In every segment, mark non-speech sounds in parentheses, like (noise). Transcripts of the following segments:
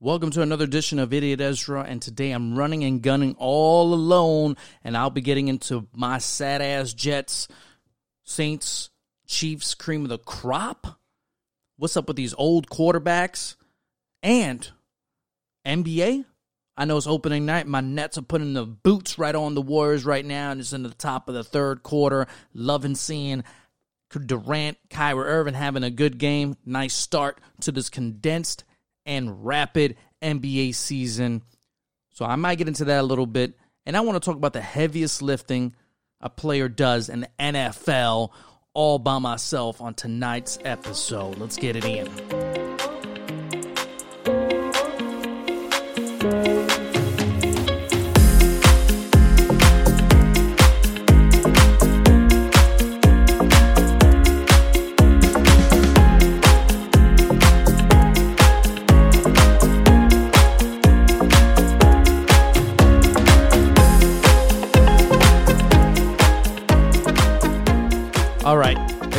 Welcome to another edition of Idiot Ezra, and today I'm running and gunning all alone, and I'll be getting into my sad ass Jets, Saints, Chiefs, cream of the crop. What's up with these old quarterbacks? And NBA? I know it's opening night. My Nets are putting the boots right on the Warriors right now, and it's in the top of the third quarter. Loving seeing Durant, Kyrie Irving having a good game. Nice start to this condensed and rapid NBA season. So I might get into that a little bit. And I want to talk about the heaviest lifting a player does in the NFL all by myself on tonight's episode. Let's get it in.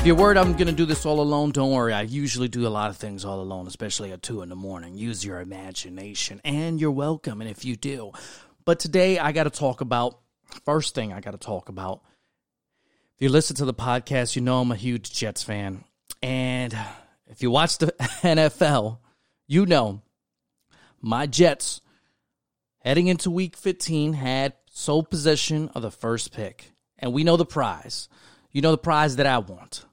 You're worried I'm going to do this all alone, don't worry. I usually do a lot of things all alone, especially at 2 in the morning. Use your imagination, and you're welcome. And if you do. But today, I got to talk about, first thing I got to talk about. If you listen to the podcast, you know I'm a huge Jets fan. And if you watch the (laughs) NFL, you know my Jets, heading into week 15, had sole possession of the first pick. And we know the prize. You know the prize that I want.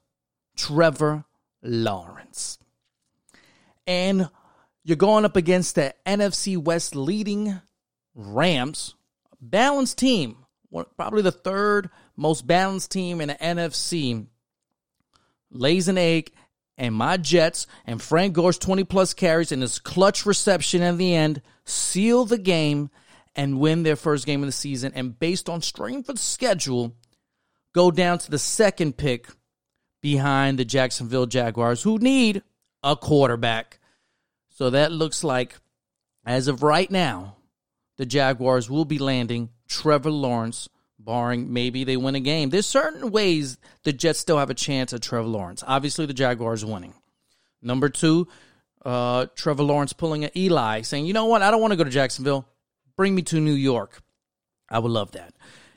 Trevor Lawrence. And you're going up against the NFC West leading Rams, balanced team, probably the third most balanced team in the NFC. Lays an egg, and my Jets and Frank Gore's 20 plus carries and his clutch reception at the end seal the game and win their first game of the season. And based on strength of schedule, go down to the second pick behind the Jacksonville Jaguars, who need a quarterback. So that looks like, as of right now, the Jaguars will be landing Trevor Lawrence, barring maybe they win a game. There's certain ways the Jets still have a chance at Trevor Lawrence. Obviously, the Jaguars winning. Number two, uh, Trevor Lawrence pulling an Eli, saying, you know what, I don't want to go to Jacksonville. Bring me to New York. I would love that.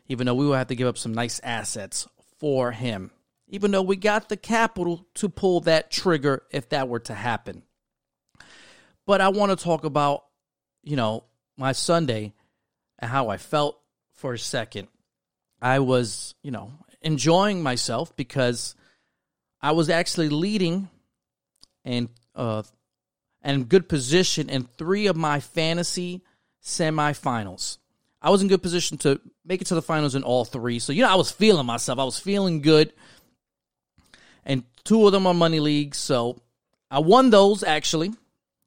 Even though we will have to give up some nice assets for him even though we got the capital to pull that trigger if that were to happen. But I want to talk about, you know, my Sunday and how I felt for a second. I was, you know, enjoying myself because I was actually leading and uh and good position in three of my fantasy semifinals. I was in good position to make it to the finals in all three. So, you know, I was feeling myself. I was feeling good and two of them are money leagues. So I won those actually.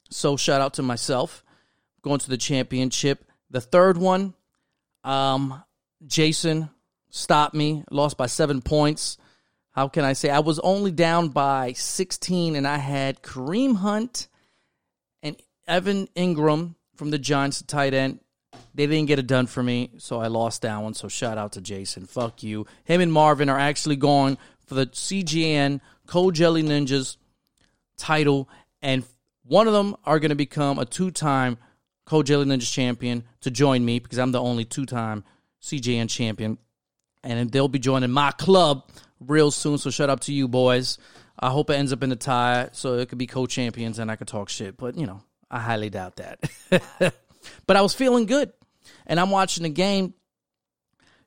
So shout out to myself going to the championship. The third one, um, Jason stopped me, lost by seven points. How can I say? I was only down by 16, and I had Kareem Hunt and Evan Engram from the Giants, tight end. They didn't get it done for me, so I lost that one. So shout out to Jason. Fuck you. Him and Marvin are actually going for the CGN Cold Jelly Ninjas title, and one of them are going to become a two-time Cold Jelly Ninjas champion to join me because I'm the only two-time CGN champion, and they'll be joining my club real soon. So shout out to you boys. I hope it ends up in a tie so it could be co-champions and I could talk shit, but you know I highly doubt that. (laughs) but I was feeling good, and I'm watching the game.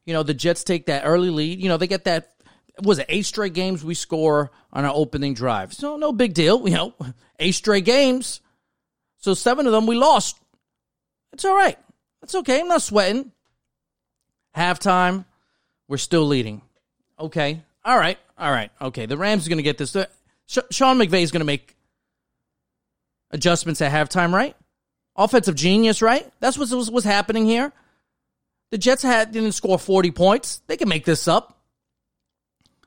You know the Jets take that early lead. You know they get that was it eight straight games we score on our opening drive. So no big deal, you know, eight straight games. So seven of them we lost. It's all right. It's okay. I'm not sweating. Halftime, we're still leading. Okay. All right. All right. Okay. The Rams are going to get this. Sean McVay is going to make adjustments at halftime, right? Offensive genius, right? That's what was, was happening here. The Jets had didn't score 40 points. They can make this up.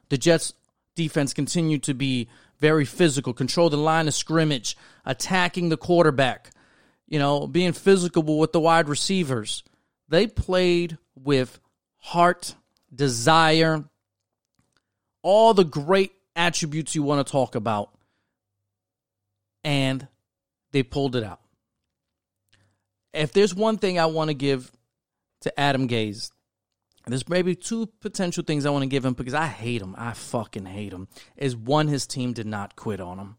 The Jets defense continued to be very physical, control the line of scrimmage, attacking the quarterback, you know, being physical with the wide receivers. They played with heart, desire, all the great attributes you want to talk about. And they pulled it out. if there's one thing I want to give to Adam Gase, there's maybe two potential things I want to give him because I hate him. I fucking hate him. Is one, his team did not quit on him.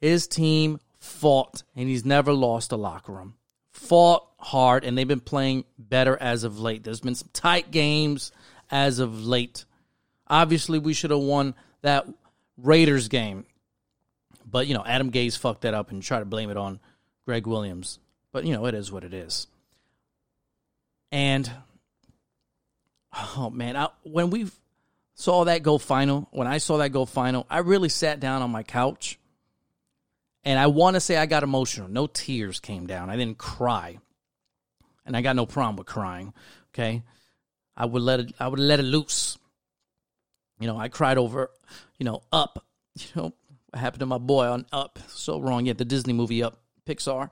His team fought, and he's never lost a locker room. Fought hard, and they've been playing better as of late. There's been some tight games as of late. Obviously, we should have won that Raiders game. But, you know, Adam Gase fucked that up and tried to blame it on Gregg Williams. But, you know, it is what it is. And, oh, man, I, when we saw that go final, when I saw that go final, I really sat down on my couch. And I want to say I got emotional. No tears came down. I didn't cry. And I got no problem with crying. Okay. I would let it I would let it loose. You know, I cried over, you know, up. You know, what happened to my boy on Up? So wrong. Yeah, the Disney movie Up, Pixar.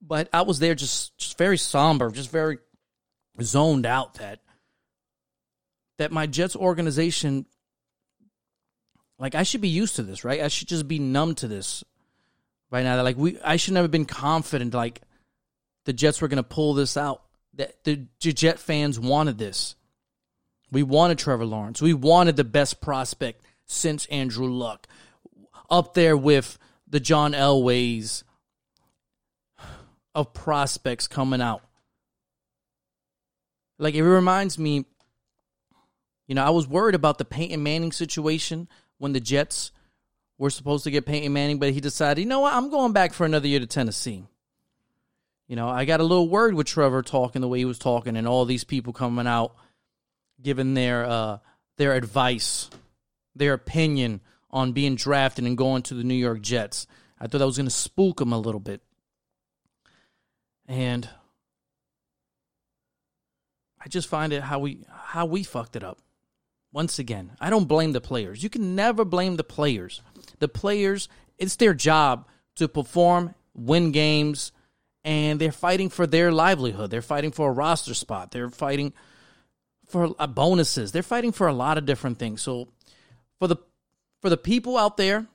But I was there just just very somber, just very zoned out that that my Jets organization like I should be used to this, right? I should just be numb to this right now. Like we I should never been confident like the Jets were gonna pull this out. That the Jet fans wanted this. We wanted Trevor Lawrence. We wanted the best prospect since Andrew Luck. Up there with the John Elways of prospects coming out. Like it reminds me, you know, I was worried about the Peyton Manning situation when the Jets were supposed to get Peyton Manning, but he decided, you know what, I'm going back for another year to Tennessee. You know, I got a little worried with Trevor talking the way he was talking, and all these people coming out giving their uh, their advice, their opinion on being drafted and going to the New York Jets. I thought that was going to spook him a little bit, and I just find it how we how we fucked it up. Once again, I don't blame the players. You can never blame the players. The players, it's their job to perform, win games, and they're fighting for their livelihood. They're fighting for a roster spot. They're fighting for bonuses. They're fighting for a lot of different things. So for the for the people out there,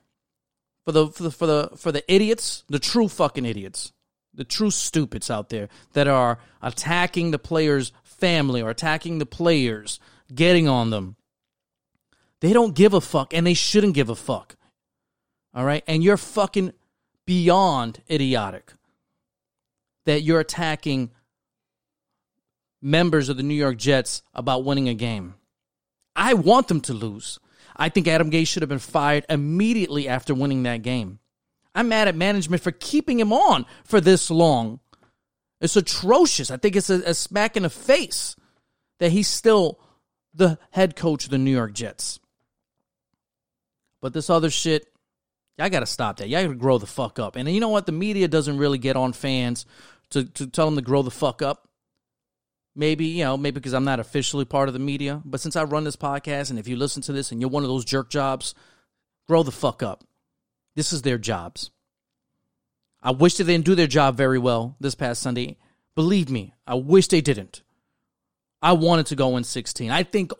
for the for the for the for the idiots, the true fucking idiots, the true stupids out there that are attacking the players' family or attacking the players, getting on them. They don't give a fuck and they shouldn't give a fuck. All right? And you're fucking beyond idiotic that you're attacking members of the New York Jets about winning a game. I want them to lose. I think Adam Gase should have been fired immediately after winning that game. I'm mad at management for keeping him on for this long. It's atrocious. I think it's a, a smack in the face that he's still the head coach of the New York Jets. But this other shit, I got to stop that. Y'all got to grow the fuck up. And you know what? The media doesn't really get on fans to, to tell them to grow the fuck up. Maybe, you know, maybe because I'm not officially part of the media. But since I run this podcast, and if you listen to this and you're one of those jerk jobs, grow the fuck up. This is their jobs. I wish they didn't do their job very well this past Sunday. Believe me, I wish they didn't. I wanted to go oh in 16. I think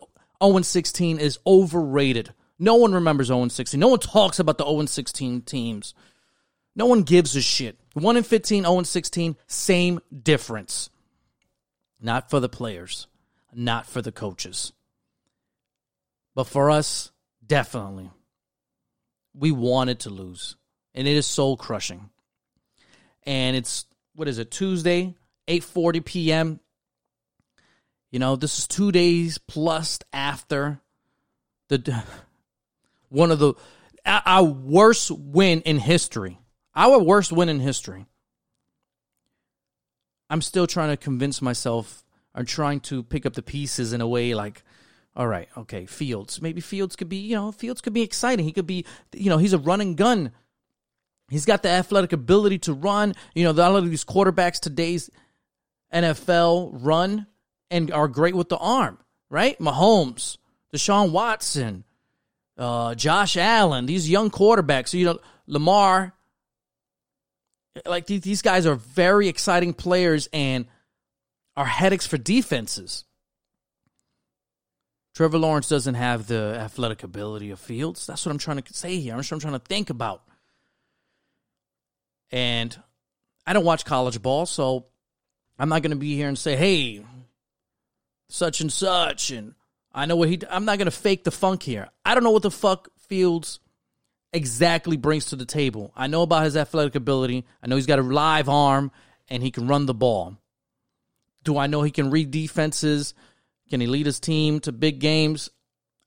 0 16 is overrated. No one remembers 0 16. No one talks about the 0 16 teams. No one gives a shit. 1 in 15, 0 16, same difference. Not for the players, not for the coaches. But for us, definitely. We wanted to lose. And it is soul crushing. And it's what is it, Tuesday, 8:40 p.m. You know, this is 2 days plus after the (laughs) one of the our worst win in history. Our worst win in history. I'm still trying to convince myself I'm trying to pick up the pieces in a way like all right, okay, Fields. Maybe Fields could be, you know, Fields could be exciting. He could be, you know, he's a running gun. He's got the athletic ability to run. You know, a lot of these quarterbacks today's NFL run and are great with the arm, right? Mahomes, Deshaun Watson, uh, Josh Allen, these young quarterbacks. You know, Lamar. Like these guys are very exciting players and are headaches for defenses. Trevor Lawrence doesn't have the athletic ability of Fields. That's what I'm trying to say here. What I'm trying to think about. And I don't watch college ball, so I'm not going to be here and say, "Hey, such and such," and I know what he. I'm not going to fake the funk here. I don't know what the fuck Fields exactly brings to the table. I know about his athletic ability. I know he's got a live arm and he can run the ball. Do I know he can read defenses? Can he lead his team to big games?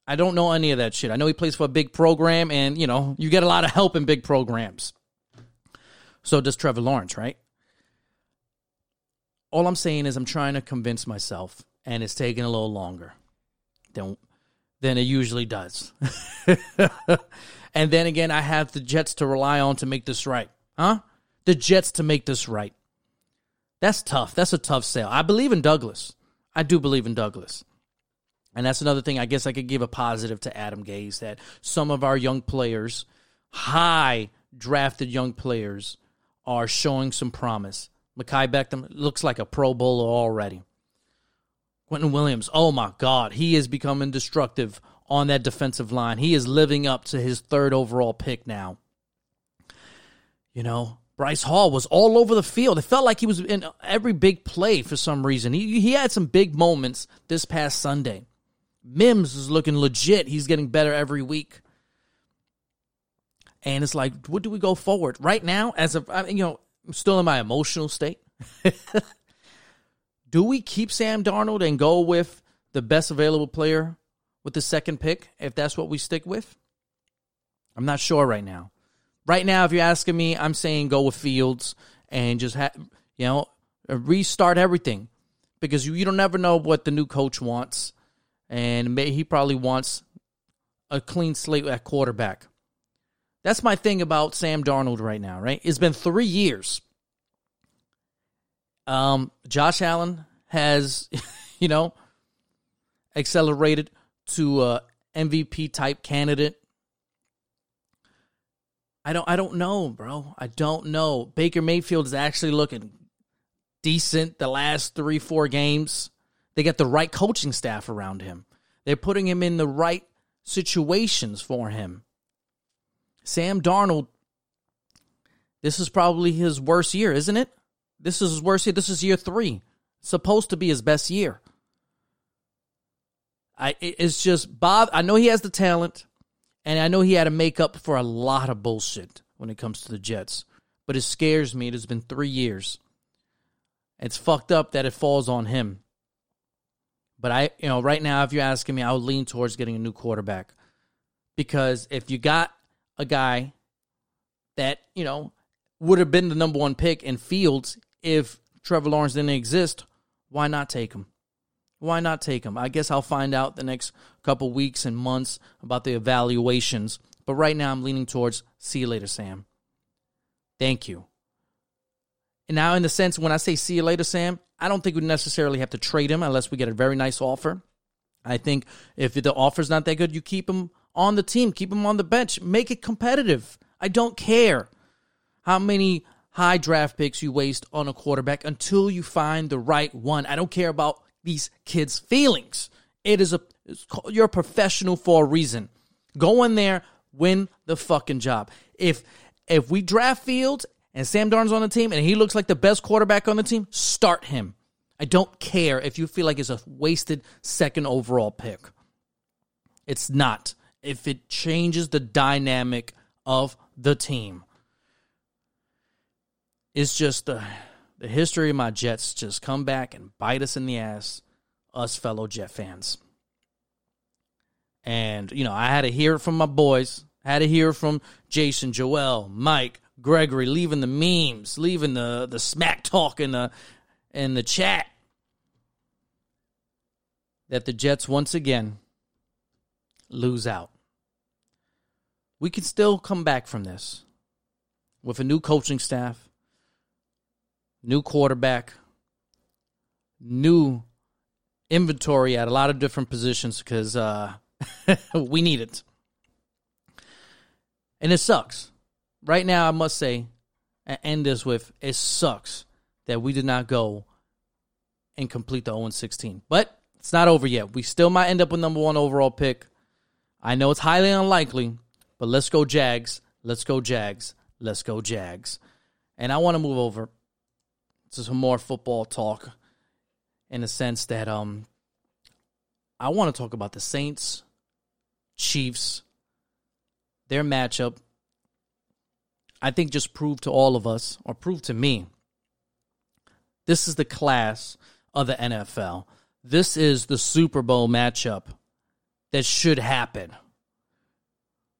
I don't know any of that shit. I know he plays for a big program, and you know, you get a lot of help in big programs. So does Trevor Lawrence, right? All I'm saying is I'm trying to convince myself, and it's taking a little longer than than it usually does. (laughs) and then again, I have the Jets to rely on to make this right. Huh? The Jets to make this right. That's tough. That's a tough sale. I believe in Douglas. I do believe in Douglas. And that's another thing I guess I could give a positive to Adam Gase that some of our young players, high drafted young players, are showing some promise. Mekhi Becton looks like a Pro Bowler already. Quinnen Williams, oh my God, he is becoming destructive on that defensive line. He is living up to his third overall pick now. You know, Bryce Hall was all over the field. It felt like he was in every big play for some reason. He, he had some big moments this past Sunday. Mims is looking legit. He's getting better every week. And it's like, what do we go forward right now? As mean, you know, I'm still in my emotional state. (laughs) do we keep Sam Darnold and go with the best available player with the second pick if that's what we stick with? I'm not sure right now. Right now, if you're asking me, I'm saying go with Fields and just have, you know, restart everything because you, you don't never know what the new coach wants and he probably wants a clean slate at quarterback. That's my thing about Sam Darnold right now, right? It's been three years. Um, Josh Allen has, (laughs) you know, accelerated to a MVP type candidate. I don't I don't know, bro. I don't know. Baker Mayfield is actually looking decent the last 3 4 games. They got the right coaching staff around him. They're putting him in the right situations for him. Sam Darnold, this is probably his worst year, isn't it? This is his worst year. This is year three. supposed to be his best year. I it's just Bob. I know he has the talent, and I know he had to make up for a lot of bullshit when it comes to the Jets. But it scares me. It has been three years. It's fucked up that it falls on him. But I, you know, right now, if you're asking me, I would lean towards getting a new quarterback because if you got a guy that you know would have been the number one pick in Fields if Trevor Lawrence didn't exist, why not take him? Why not take him? I guess I'll find out the next couple weeks and months about the evaluations. But right now, I'm leaning towards see you later, Sam. Thank you. And now, in the sense, when I say see you later, Sam, I don't think we necessarily have to trade him unless we get a very nice offer. I think if the offer's not that good, you keep him on the team, keep him on the bench, make it competitive. I don't care how many high draft picks you waste on a quarterback until you find the right one. I don't care about these kids' feelings. It is a you're a professional for a reason. Go in there, win the fucking job. If if we draft Fields and Sam Darnold's on the team and he looks like the best quarterback on the team, start him. I don't care if you feel like it's a wasted second overall pick. It's not. If it changes the dynamic of the team, it's just the, the history of my Jets just come back and bite us in the ass, us fellow Jet fans. And, you know, I had to hear it from my boys. I had to hear from Jason, Joel, Mike, Gregory leaving the memes, leaving the the smack talk in the in the chat that the Jets once again lose out. We can still come back from this with a new coaching staff, new quarterback, new inventory at a lot of different positions because uh, (laughs) we need it. And it sucks right now, I must say, and end this with it sucks that we did not go and complete the 0 16. But it's not over yet. We still might end up with number one overall pick. I know it's highly unlikely, but let's go Jags. Let's go Jags. Let's go Jags. And I want to move over some more football talk in the sense that um I want to talk about the Saints, Chiefs, their matchup. I think just proved to all of us, or proved to me, this is the class of the NFL. This is the Super Bowl matchup that should happen.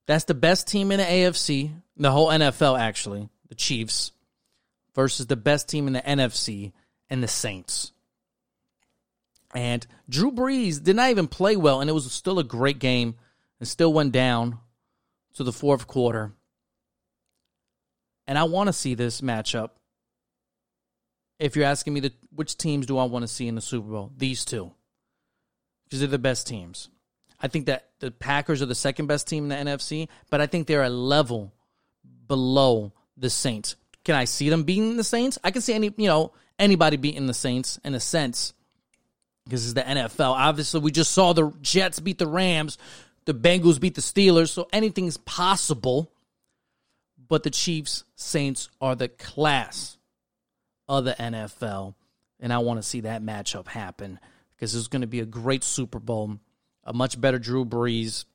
That's the best team in the AFC, the whole NFL actually, the Chiefs, versus the best team in the NFC and the Saints. And Drew Brees did not even play well, and it was still a great game and still went down to the fourth quarter. And I want to see this matchup. If you're asking me the, which teams do I want to see in the Super Bowl, these two. Because they're the best teams. I think that the Packers are the second best team in the NFC, but I think they're a level below the Saints. Can I see them beating the Saints? I can see any, you know, anybody beating the Saints in a sense because it's the NFL. Obviously, we just saw the Jets beat the Rams, the Bengals beat the Steelers, so anything's possible. But the Chiefs, Saints are the class of the NFL, and I want to see that matchup happen because it's going to be a great Super Bowl, a much better Drew Brees,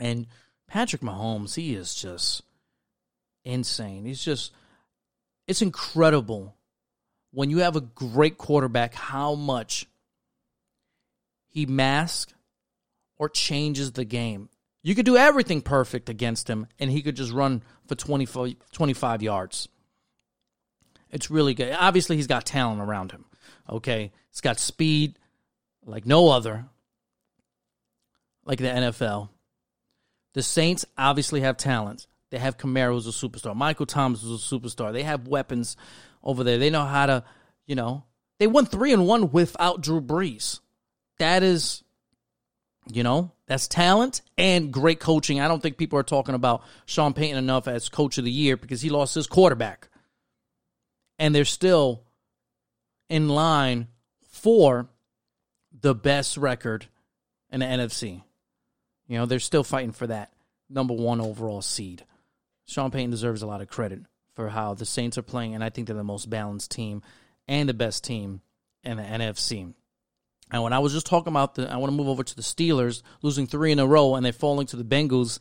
and Patrick Mahomes. He is just insane. He's just, it's incredible when you have a great quarterback how much he masks or changes the game. You could do everything perfect against him, and he could just run for 25, 25 yards. It's really good. Obviously, he's got talent around him. Okay. He's got speed like no other, like the NFL. The Saints obviously have talent. They have Kamara who's a superstar. Michael Thomas who's a superstar. They have weapons over there. They know how to, you know, they won three and one without Drew Brees that is, you know, that's talent and great coaching. I don't think people are talking about Sean Payton enough as coach of the year because he lost his quarterback. And they're still in line for the best record in the NFC. You know, they're still fighting for that number one overall seed. Sean Payton deserves a lot of credit for how the Saints are playing, and I think they're the most balanced team and the best team in the NFC. And when I was just talking about the, I want to move over to the Steelers losing three in a row and they're falling to the Bengals.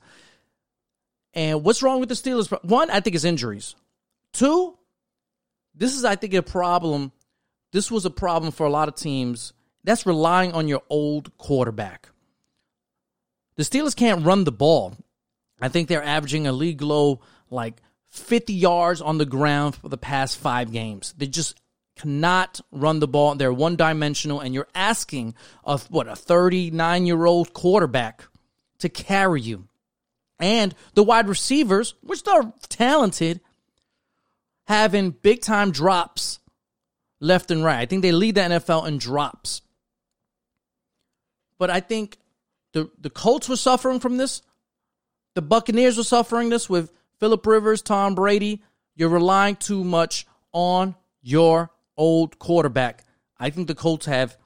And what's wrong with the Steelers? One, I think it's injuries. Two, this is, I think, a problem. This was a problem for a lot of teams. That's relying on your old quarterback. The Steelers can't run the ball. I think they're averaging a league low, like 50 yards on the ground for the past five games. They just cannot run the ball. They're one dimensional, and you're asking a what a 39 year old quarterback to carry you. And the wide receivers, which are talented, having big time drops left and right. I think they lead the NFL in drops. But I think the the Colts were suffering from this. The Buccaneers were suffering this with Philip Rivers, Tom Brady. You're relying too much on your old quarterback. I think the Colts have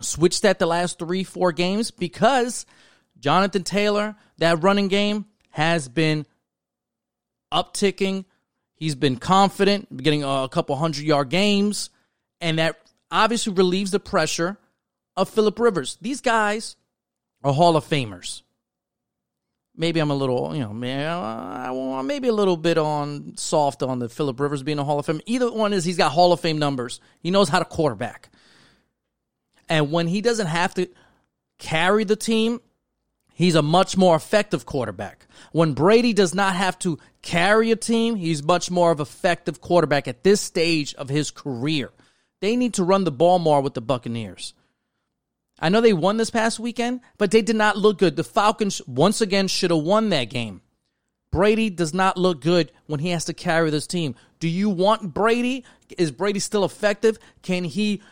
switched that the last three, four games because Jonathan Taylor, that running game has been upticking. He's been confident, getting a couple hundred yard games, and that obviously relieves the pressure of Philip Rivers. These guys are Hall of Famers maybe I'm a little, you know, uh, maybe a little bit on soft on the Philip Rivers being a Hall of Fame. Either one is he's got Hall of Fame numbers. He knows how to quarterback. And when he doesn't have to carry the team, he's a much more effective quarterback. When Brady does not have to carry a team, he's much more of effective quarterback at this stage of his career. They need to run the ball more with the Buccaneers. I know they won this past weekend, but they did not look good. The Falcons, once again, should have won that game. Brady does not look good when he has to carry this team. Do you want Brady? Is Brady still effective? Can he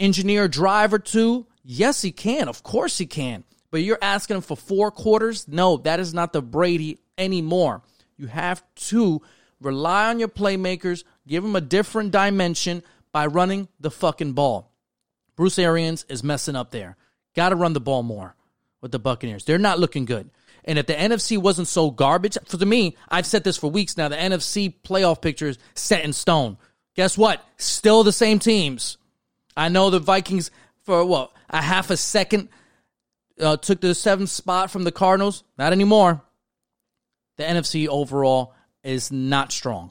engineer a drive or two? Yes, he can. Of course he can. But you're asking him for four quarters? No, that is not the Brady anymore. You have to rely on your playmakers, give them a different dimension by running the fucking ball. Bruce Arians is messing up there. Got to run the ball more with the Buccaneers. They're not looking good. And if the NFC wasn't so garbage, for me, I've said this for weeks now, the NFC playoff picture is set in stone. Guess what? Still the same teams. I know the Vikings for what a half a second uh, took the seventh spot from the Cardinals. Not anymore. The NFC overall is not strong.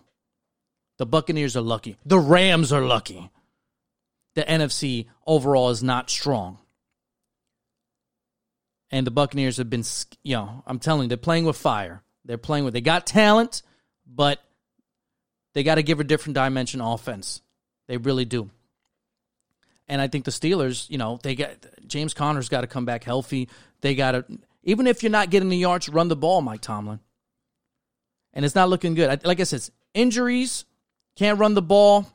The Buccaneers are lucky. The Rams are lucky. The NFC overall is not strong. And the Buccaneers have been, you know, I'm telling you, they're playing with fire. They're playing with, they got talent, but they got to give a different dimension offense. They really do. And I think the Steelers, you know, they got James Conner's got to come back healthy. They got to, even if you're not getting the yards, run the ball, Mike Tomlin. And it's not looking good. Like I said, injuries, can't run the ball.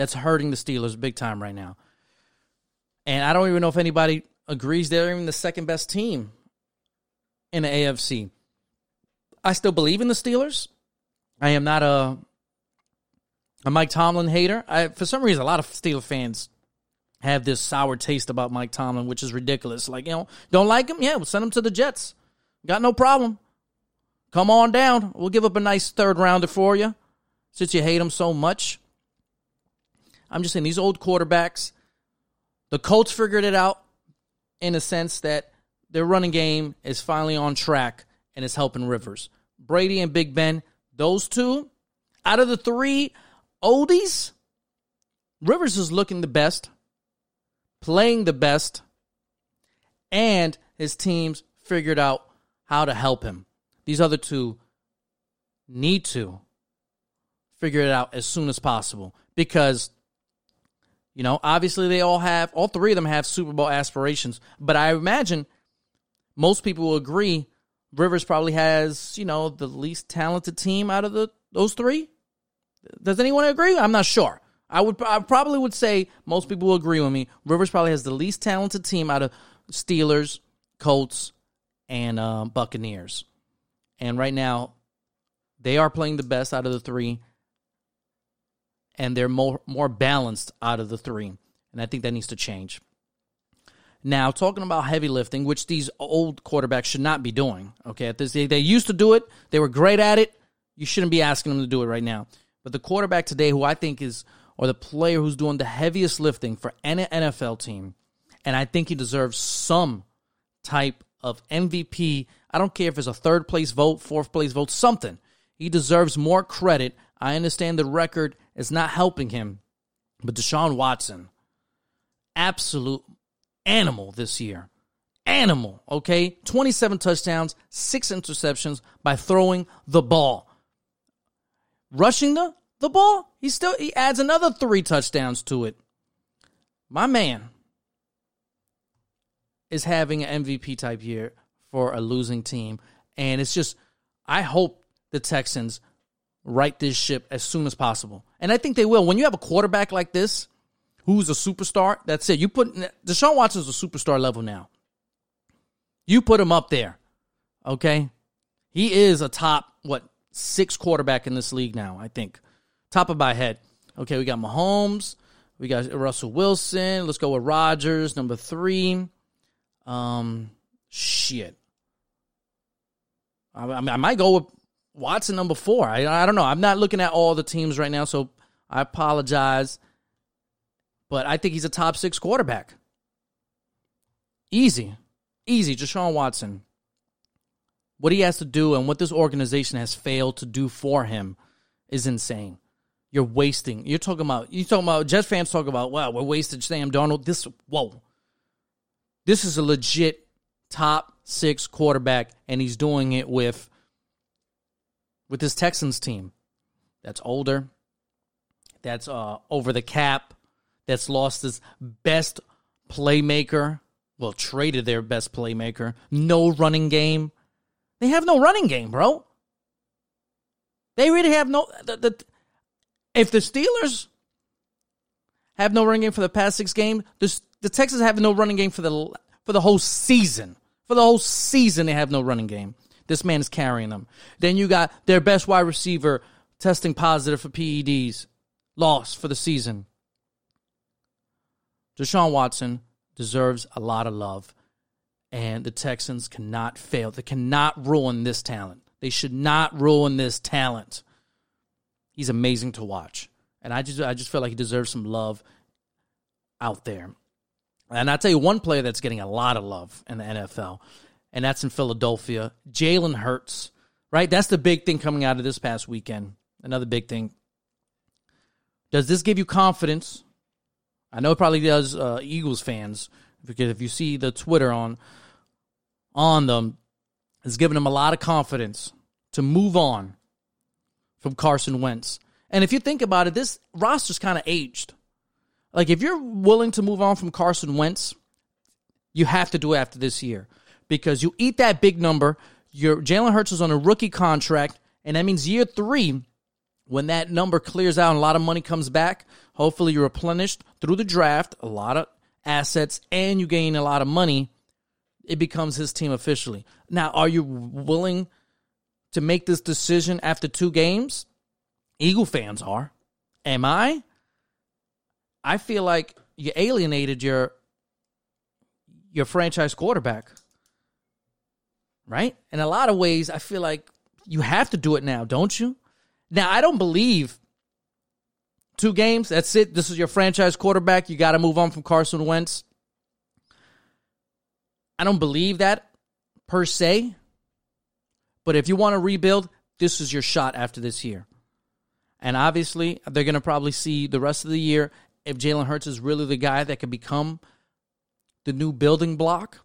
That's hurting the Steelers big time right now. And I don't even know if anybody agrees they're even the second best team in the AFC. I still believe in the Steelers. I am not a a Mike Tomlin hater. I, for some reason, a lot of Steelers fans have this sour taste about Mike Tomlin, which is ridiculous. Like, you know, don't like him? Yeah, we'll send him to the Jets. Got no problem. Come on down. We'll give up a nice third rounder for you since you hate him so much. I'm just saying, these old quarterbacks, the Colts figured it out in a sense that their running game is finally on track and is helping Rivers. Brady and Big Ben, those two, out of the three oldies, Rivers is looking the best, playing the best, and his teams figured out how to help him. These other two need to figure it out as soon as possible because you know, obviously they all have all three of them have Super Bowl aspirations, but I imagine most people will agree Rivers probably has, you know, the least talented team out of the those three. Does anyone agree? I'm not sure. I would I probably would say most people will agree with me. Rivers probably has the least talented team out of Steelers, Colts, and uh, Buccaneers. And right now, they are playing the best out of the three, and they're more more balanced out of the three. And I think that needs to change. Now, talking about heavy lifting, which these old quarterbacks should not be doing. Okay, they, they used to do it; they were great at it. You shouldn't be asking them to do it right now. But the quarterback today, who I think is, or the player who's doing the heaviest lifting for any NFL team, and I think he deserves some type of MVP. I don't care if it's a third place vote, fourth place vote, something. He deserves more credit. I understand the record is not helping him, but Deshaun Watson, absolute animal this year. Animal, okay? 27 touchdowns, six interceptions by throwing the ball. Rushing the, the ball, he still he adds another three touchdowns to it. My man is having an MVP type year for a losing team. And it's just, I hope the Texans right this ship as soon as possible. And I think they will. When you have a quarterback like this, who's a superstar, that's it. You put Deshaun Watson's a superstar level now. You put him up there. Okay? He is a top, what, six quarterback in this league now, I think. Top of my head. Okay, we got Mahomes. We got Russell Wilson. Let's go with Rodgers, number three. Um, shit. I, I, I might go with Watson number four. I, I don't know. I'm not looking at all the teams right now, so I apologize. But I think he's a top six quarterback. Easy. Easy. Deshaun Watson. What he has to do and what this organization has failed to do for him is insane. You're wasting. You're talking about. You're talking about. Jets fans talk about. Wow, we're wasting Sam Darnold. This. Whoa. This is a legit top six quarterback, and he's doing it with with his Texans team. That's older. That's uh, over the cap. That's lost his best playmaker. Well, traded their best playmaker. No running game. They have no running game, bro. They really have no. The, the, if the Steelers have no running game for the past six games, the, the Texans have no running game for the for the whole season. For the whole season, they have no running game. This man is carrying them. Then you got their best wide receiver testing positive for PEDs, lost for the season. Deshaun Watson deserves a lot of love, and the Texans cannot fail. They cannot ruin this talent. They should not ruin this talent. He's amazing to watch. And I just I just feel like he deserves some love out there. And I'll tell you one player that's getting a lot of love in the NFL, and that's in Philadelphia. Jalen Hurts, right? That's the big thing coming out of this past weekend. Another big thing. Does this give you confidence? I know it probably does uh, Eagles fans because if you see the Twitter on on them, it's giving them a lot of confidence to move on from Carson Wentz. And if you think about it, this roster's kind of aged. Like if you're willing to move on from Carson Wentz, you have to do it after this year because you eat that big number. Your Jalen Hurts is on a rookie contract, and that means year three, when that number clears out and a lot of money comes back, hopefully you're replenished through the draft, a lot of assets, and you gain a lot of money. It becomes his team officially. Now, are you willing to make this decision after two games? Eagle fans are. Am I? I feel like you alienated your your franchise quarterback. Right? In a lot of ways, I feel like you have to do it now, don't you? Now, I don't believe two games, that's it. This is your franchise quarterback. You got to move on from Carson Wentz. I don't believe that per se. But if you want to rebuild, this is your shot after this year. And obviously, they're going to probably see the rest of the year if Jalen Hurts is really the guy that can become the new building block.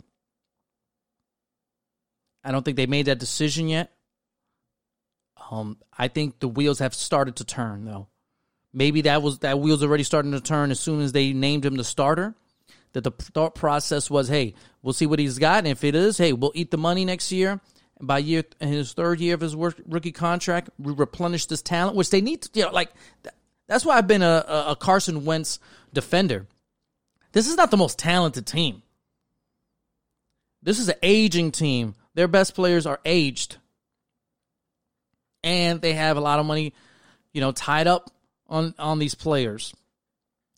I don't think they made that decision yet. Um, I think the wheels have started to turn though. Maybe that was that wheels already starting to turn as soon as they named him the starter. That the thought process was, hey, we'll see what he's got, and if it is, hey, we'll eat the money next year. By year in his third year of his work, rookie contract, we replenish this talent, which they need to, you know, like that's why I've been a, a Carson Wentz defender. This is not the most talented team. This is an aging team. Their best players are aged. And they have a lot of money, you know, tied up on, on these players.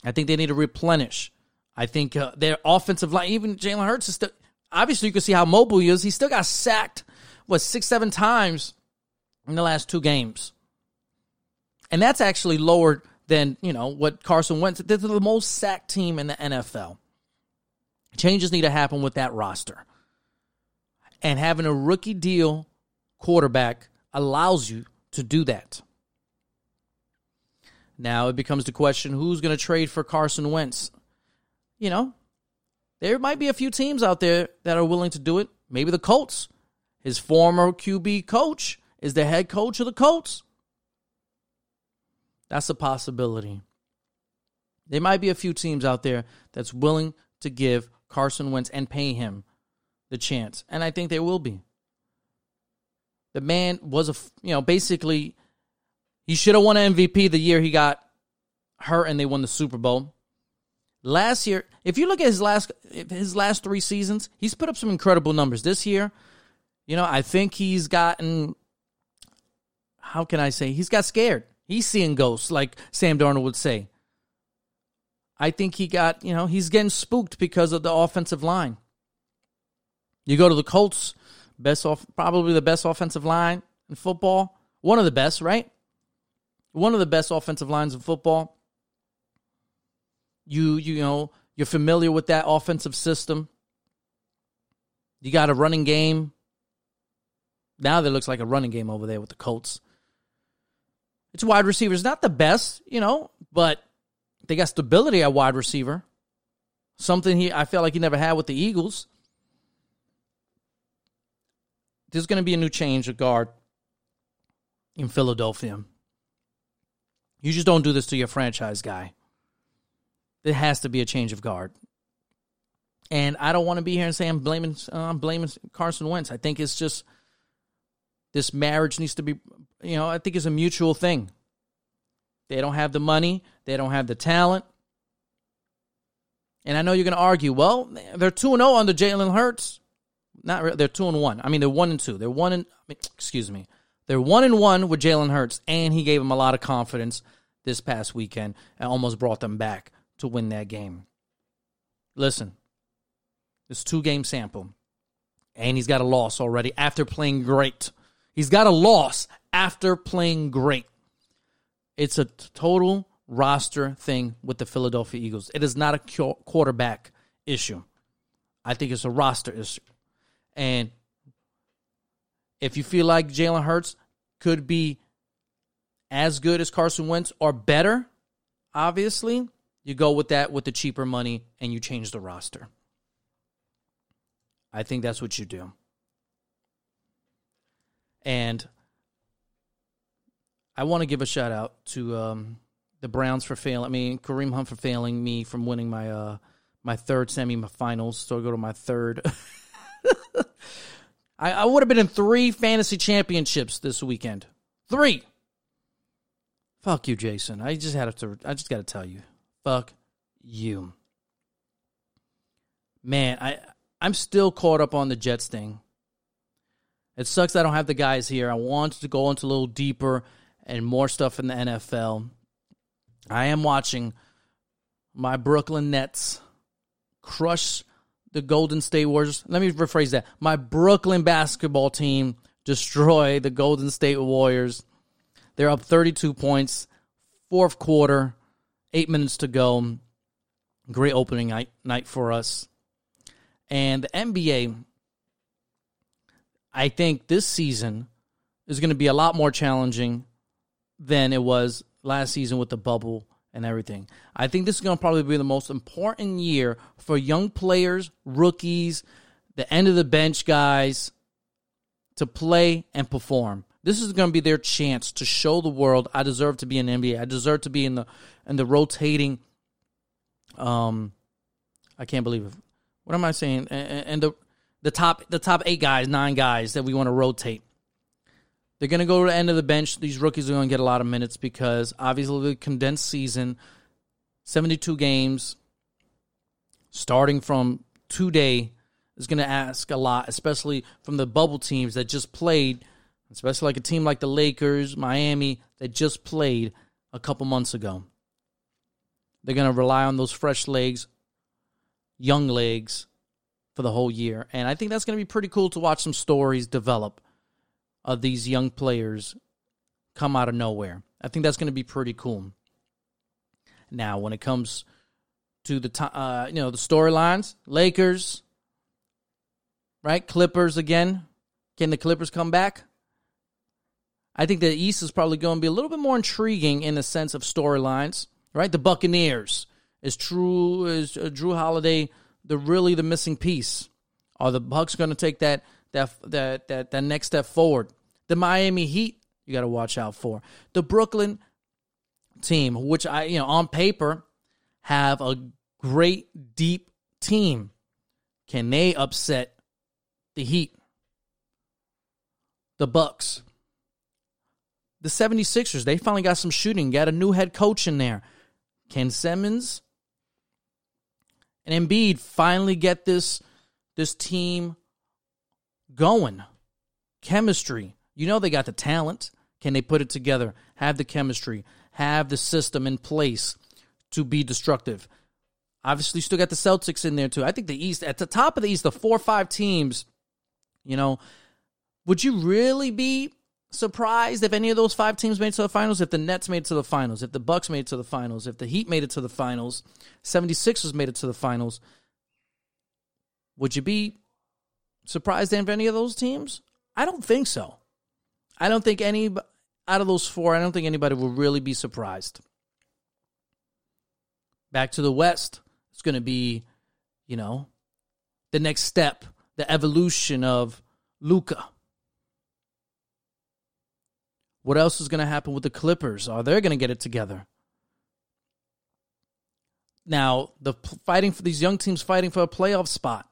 I think they need to replenish. I think uh, their offensive line, even Jalen Hurts is still, obviously you can see how mobile he is. He still got sacked, what, six, seven times in the last two games and that's actually lower than you know what Carson Wentz. They're the most sacked team in the NFL. Changes need to happen with that roster, and having a rookie deal quarterback allows you to do that. Now it becomes the question: Who's going to trade for Carson Wentz? You know, there might be a few teams out there that are willing to do it. Maybe the Colts. His former QB coach is the head coach of the Colts. That's a possibility. There might be a few teams out there that's willing to give Carson Wentz and pay him the chance, and I think there will be. The man was a, you know, basically, he should have won MVP the year he got hurt and they won the Super Bowl. Last year, if you look at his last his last three seasons, he's put up some incredible numbers. This year, you know, I think he's gotten how can I say he's got scared. He's seeing ghosts, like Sam Darnold would say. I think he got, you know, he's getting spooked because of the offensive line. You go to the Colts, best off, probably the best offensive line in football. One of the best, right? One of the best offensive lines in football. You, you know, you're familiar with that offensive system. You got a running game. Now there looks like a running game over there with the Colts. Its wide receivers not the best, you know, but they got stability at wide receiver. Something he I felt like he never had with the Eagles. There's going to be a new change of guard in Philadelphia. You just don't do this to your franchise guy. There has to be a change of guard. And I don't want to be here and say I'm blaming uh, I'm blaming Carson Wentz. I think it's just this marriage needs to be you know, I think it's a mutual thing. They don't have the money, they don't have the talent. And I know you're going to argue, well, they're 2 0 under Jalen Hurts. Not really, they're 2 and 1. I mean, they're 1 and 2. They're 1 and I mean, excuse me. They're 1 and 1 with Jalen Hurts and he gave them a lot of confidence this past weekend and almost brought them back to win that game. Listen. This two game sample. And he's got a loss already after playing great. He's got a loss after playing great. It's a total roster thing with the Philadelphia Eagles. It is not a quarterback issue. I think it's a roster issue. And if you feel like Jalen Hurts could be as good as Carson Wentz or better, obviously, you go with that with the cheaper money and you change the roster. I think that's what you do. And I want to give a shout out to um, the Browns for failing. me, Kareem Hunt for failing me from winning my uh, my third semifinals. So I go to my third. (laughs) (laughs) I, I would have been in three fantasy championships this weekend. Three. Fuck you, Jason. I just had to. I just got to tell you. Fuck you. Man, I I'm still caught up on the Jets thing. It sucks I don't have the guys here. I wanted to go into a little deeper and more stuff in the NFL. I am watching my Brooklyn Nets crush the Golden State Warriors. Let me rephrase that. My Brooklyn basketball team destroy the Golden State Warriors. They're up 32 points, fourth quarter, eight minutes to go. Great opening night, night for us. And the NBA, I think this season is going to be a lot more challenging than it was last season with the bubble and everything. I think this is going to probably be the most important year for young players, rookies, the end of the bench guys to play and perform. This is going to be their chance to show the world I deserve to be in NBA. I deserve to be in the in the rotating um I can't believe it. What am I saying? And, and the the top the top 8 guys, 9 guys that we want to rotate. They're going to go to the end of the bench. These rookies are going to get a lot of minutes because obviously the condensed season, 72 games, starting from today, is going to ask a lot, especially from the bubble teams that just played, especially like a team like the Lakers, Miami, that just played a couple months ago. They're going to rely on those fresh legs, young legs for the whole year. And I think that's going to be pretty cool to watch some stories develop of these young players come out of nowhere. I think that's going to be pretty cool. Now, when it comes to the uh, you know the storylines, Lakers, right? Clippers again. Can the Clippers come back? I think the East is probably going to be a little bit more intriguing in the sense of storylines, right? The Buccaneers is true is uh, Jrue Holiday the really the missing piece? Are the Bucks going to take that that that that that next step forward? The Miami Heat, you got to watch out for. The Brooklyn team, which I, you know, on paper have a great deep team. Can they upset the Heat? The Bucks. The 76ers, they finally got some shooting, got a new head coach in there. Can Simmons and Embiid finally get this this team going? Chemistry. You know they got the talent. Can they put it together? Have the chemistry, have the system in place to be destructive. Obviously, still got the Celtics in there too. I think the East, at the top of the East, the four or five teams, you know, would you really be surprised if any of those five teams made it to the finals? If the Nets made it to the finals, if the Bucks made it to the finals, if the Heat made it to the finals, 76ers made it to the finals, would you be surprised if any of those teams? I don't think so. I don't think any out of those four, I don't think anybody will really be surprised. Back to the West, it's going to be, you know, the next step, the evolution of Luka. What else is going to happen with the Clippers? Oh, Are they going to get it together? Now, the fighting for these young teams fighting for a playoff spot,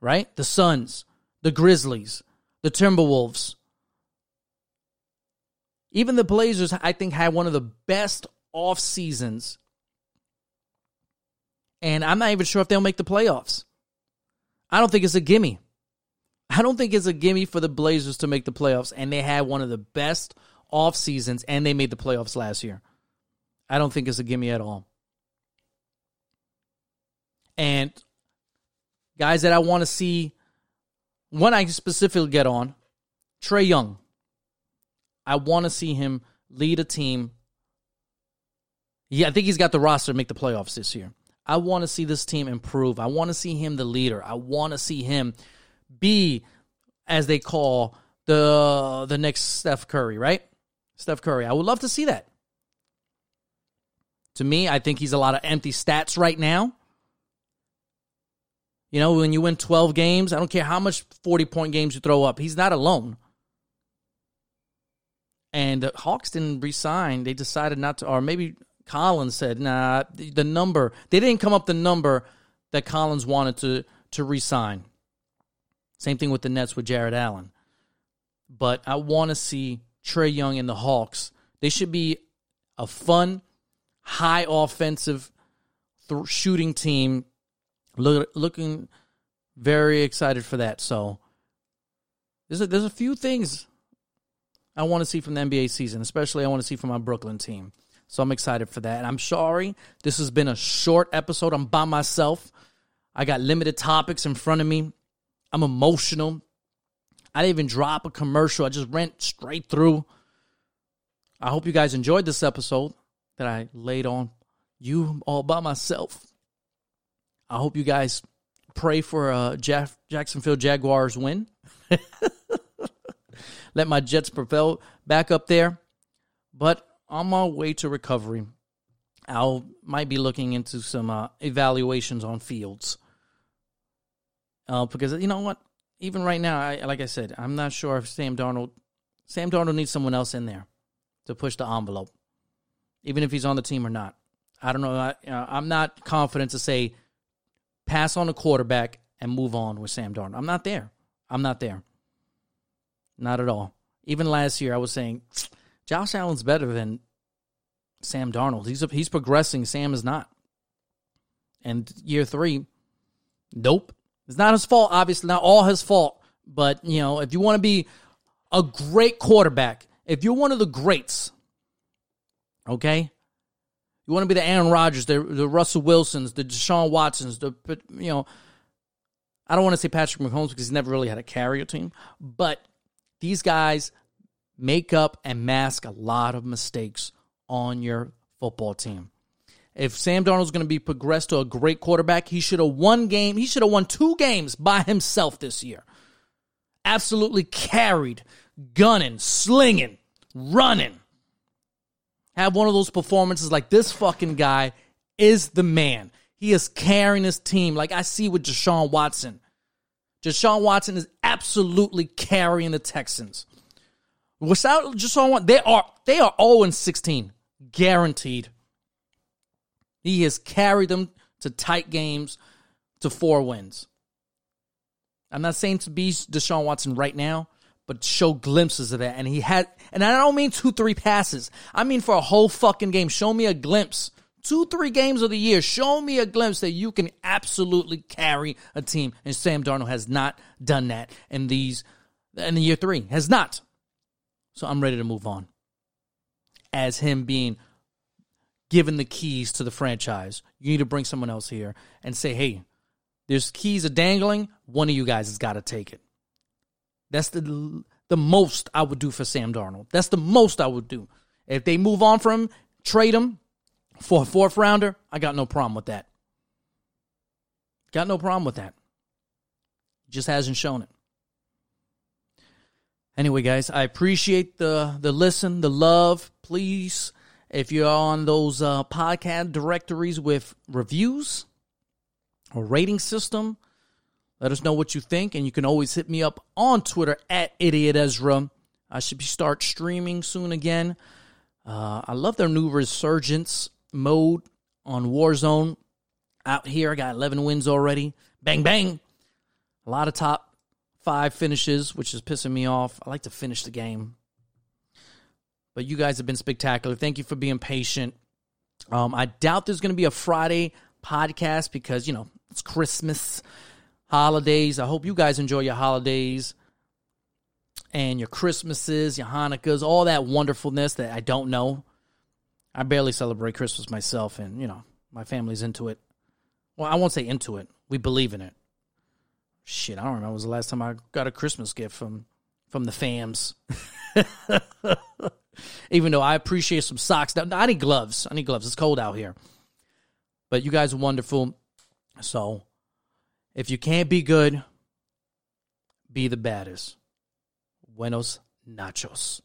right? The Suns, the Grizzlies, the Timberwolves, even the Blazers, I think, had one of the best off seasons. And I'm not even sure if they'll make the playoffs. I don't think it's a gimme. I don't think it's a gimme for the Blazers to make the playoffs. And they had one of the best off seasons, and they made the playoffs last year. I don't think it's a gimme at all. And guys that I want to see, one I specifically get on, Trae Young. I want to see him lead a team Yeah, I think he's got the roster to make the playoffs this year. I want to see this team improve. I want to see him the leader. I want to see him be, as they call the the next Steph Curry, right? Steph Curry. I would love to see that. To me, I think he's a lot of empty stats right now. You know, when you win 12 games, I don't care how much 40 point games you throw up, he's not alone. And the Hawks didn't resign. They decided not to, or maybe Collins said, nah, the number, they didn't come up the number that Collins wanted to, to resign. Same thing with the Nets with Jarrett Allen. But I want to see Trae Young and the Hawks. They should be a fun, high offensive th- shooting team. Look, looking very excited for that. So there's a, there's a few things I want to see from the NBA season, especially I want to see from my Brooklyn team. So I'm excited for that. And I'm sorry this has been a short episode. I'm by myself. I got limited topics in front of me. I'm emotional. I didn't even drop a commercial. I just went straight through. I hope you guys enjoyed this episode that I laid on you all by myself. I hope you guys pray for uh, a Jack- Jacksonville Jaguars win. (laughs) Let my Jets propel back up there. But on my way to recovery, I might be looking into some uh, evaluations on fields. Uh, because you know what, even right now, I, like I said, I'm not sure if Sam Darnold, Sam Darnold needs someone else in there to push the envelope, even if he's on the team or not. I don't know. I, uh, I'm not confident to say pass on a quarterback and move on with Sam Darnold. I'm not there. I'm not there. Not at all. Even last year, I was saying Josh Allen's better than Sam Darnold. He's he's progressing. Sam is not. And year three, nope. It's not his fault. Obviously, not all his fault. But you know, if you want to be a great quarterback, if you're one of the greats, okay, you want to be the Aaron Rodgers, the, the Russell Wilsons, the Deshaun Watsons, the you know, I don't want to say Patrick Mahomes because he's never really had a carrier team, but these guys make up and mask a lot of mistakes on your football team. If Sam Darnold's going to be progressed to a great quarterback, he should have won game. He should have won two games by himself this year. Absolutely carried, gunning, slinging, running. Have one of those performances like this fucking guy is the man. He is carrying his team like I see with Deshaun Watson. Deshaun Watson is absolutely carrying the Texans. Without Deshaun Watson, they are they are 0 16, guaranteed. He has carried them to tight games to four wins. I'm not saying to be Deshaun Watson right now, but show glimpses of that. And he had, and I don't mean two, three passes. I mean for a whole fucking game. Show me a glimpse two, three games of the year, show me a glimpse that you can absolutely carry a team. And Sam Darnold has not done that in these in the year three. Has not. So I'm ready to move on. As him being given the keys to the franchise, you need to bring someone else here and say, hey, there's keys are dangling. One of you guys has got to take it. That's the the most I would do for Sam Darnold. That's the most I would do. If they move on from him, trade him, for a fourth rounder, I got no problem with that. Got no problem with that. Just hasn't shown it. Anyway, guys, I appreciate the the listen, the love. Please, if you're on those uh, podcast directories with reviews or rating system, let us know what you think, and you can always hit me up on Twitter at Idiot Ezra. I should start streaming soon again. Uh, I love their new resurgence mode on Warzone. Out here, I got 11 wins already. Bang, bang. A lot of top five finishes, which is pissing me off. I like to finish the game. But you guys have been spectacular. Thank you for being patient. Um, I doubt there's going to be a Friday podcast because, you know, it's Christmas, holidays. I hope you guys enjoy your holidays and your Christmases, your Hanukkahs, all that wonderfulness that I don't know. I barely celebrate Christmas myself, and you know my family's into it. Well, I won't say into it. We believe in it. Shit, I don't remember. Was the last time I got a Christmas gift from from the fams. (laughs) Even though I appreciate some socks. Now, I need gloves. I need gloves. It's cold out here. But you guys are wonderful. So if you can't be good, be the baddest. Buenos nachos.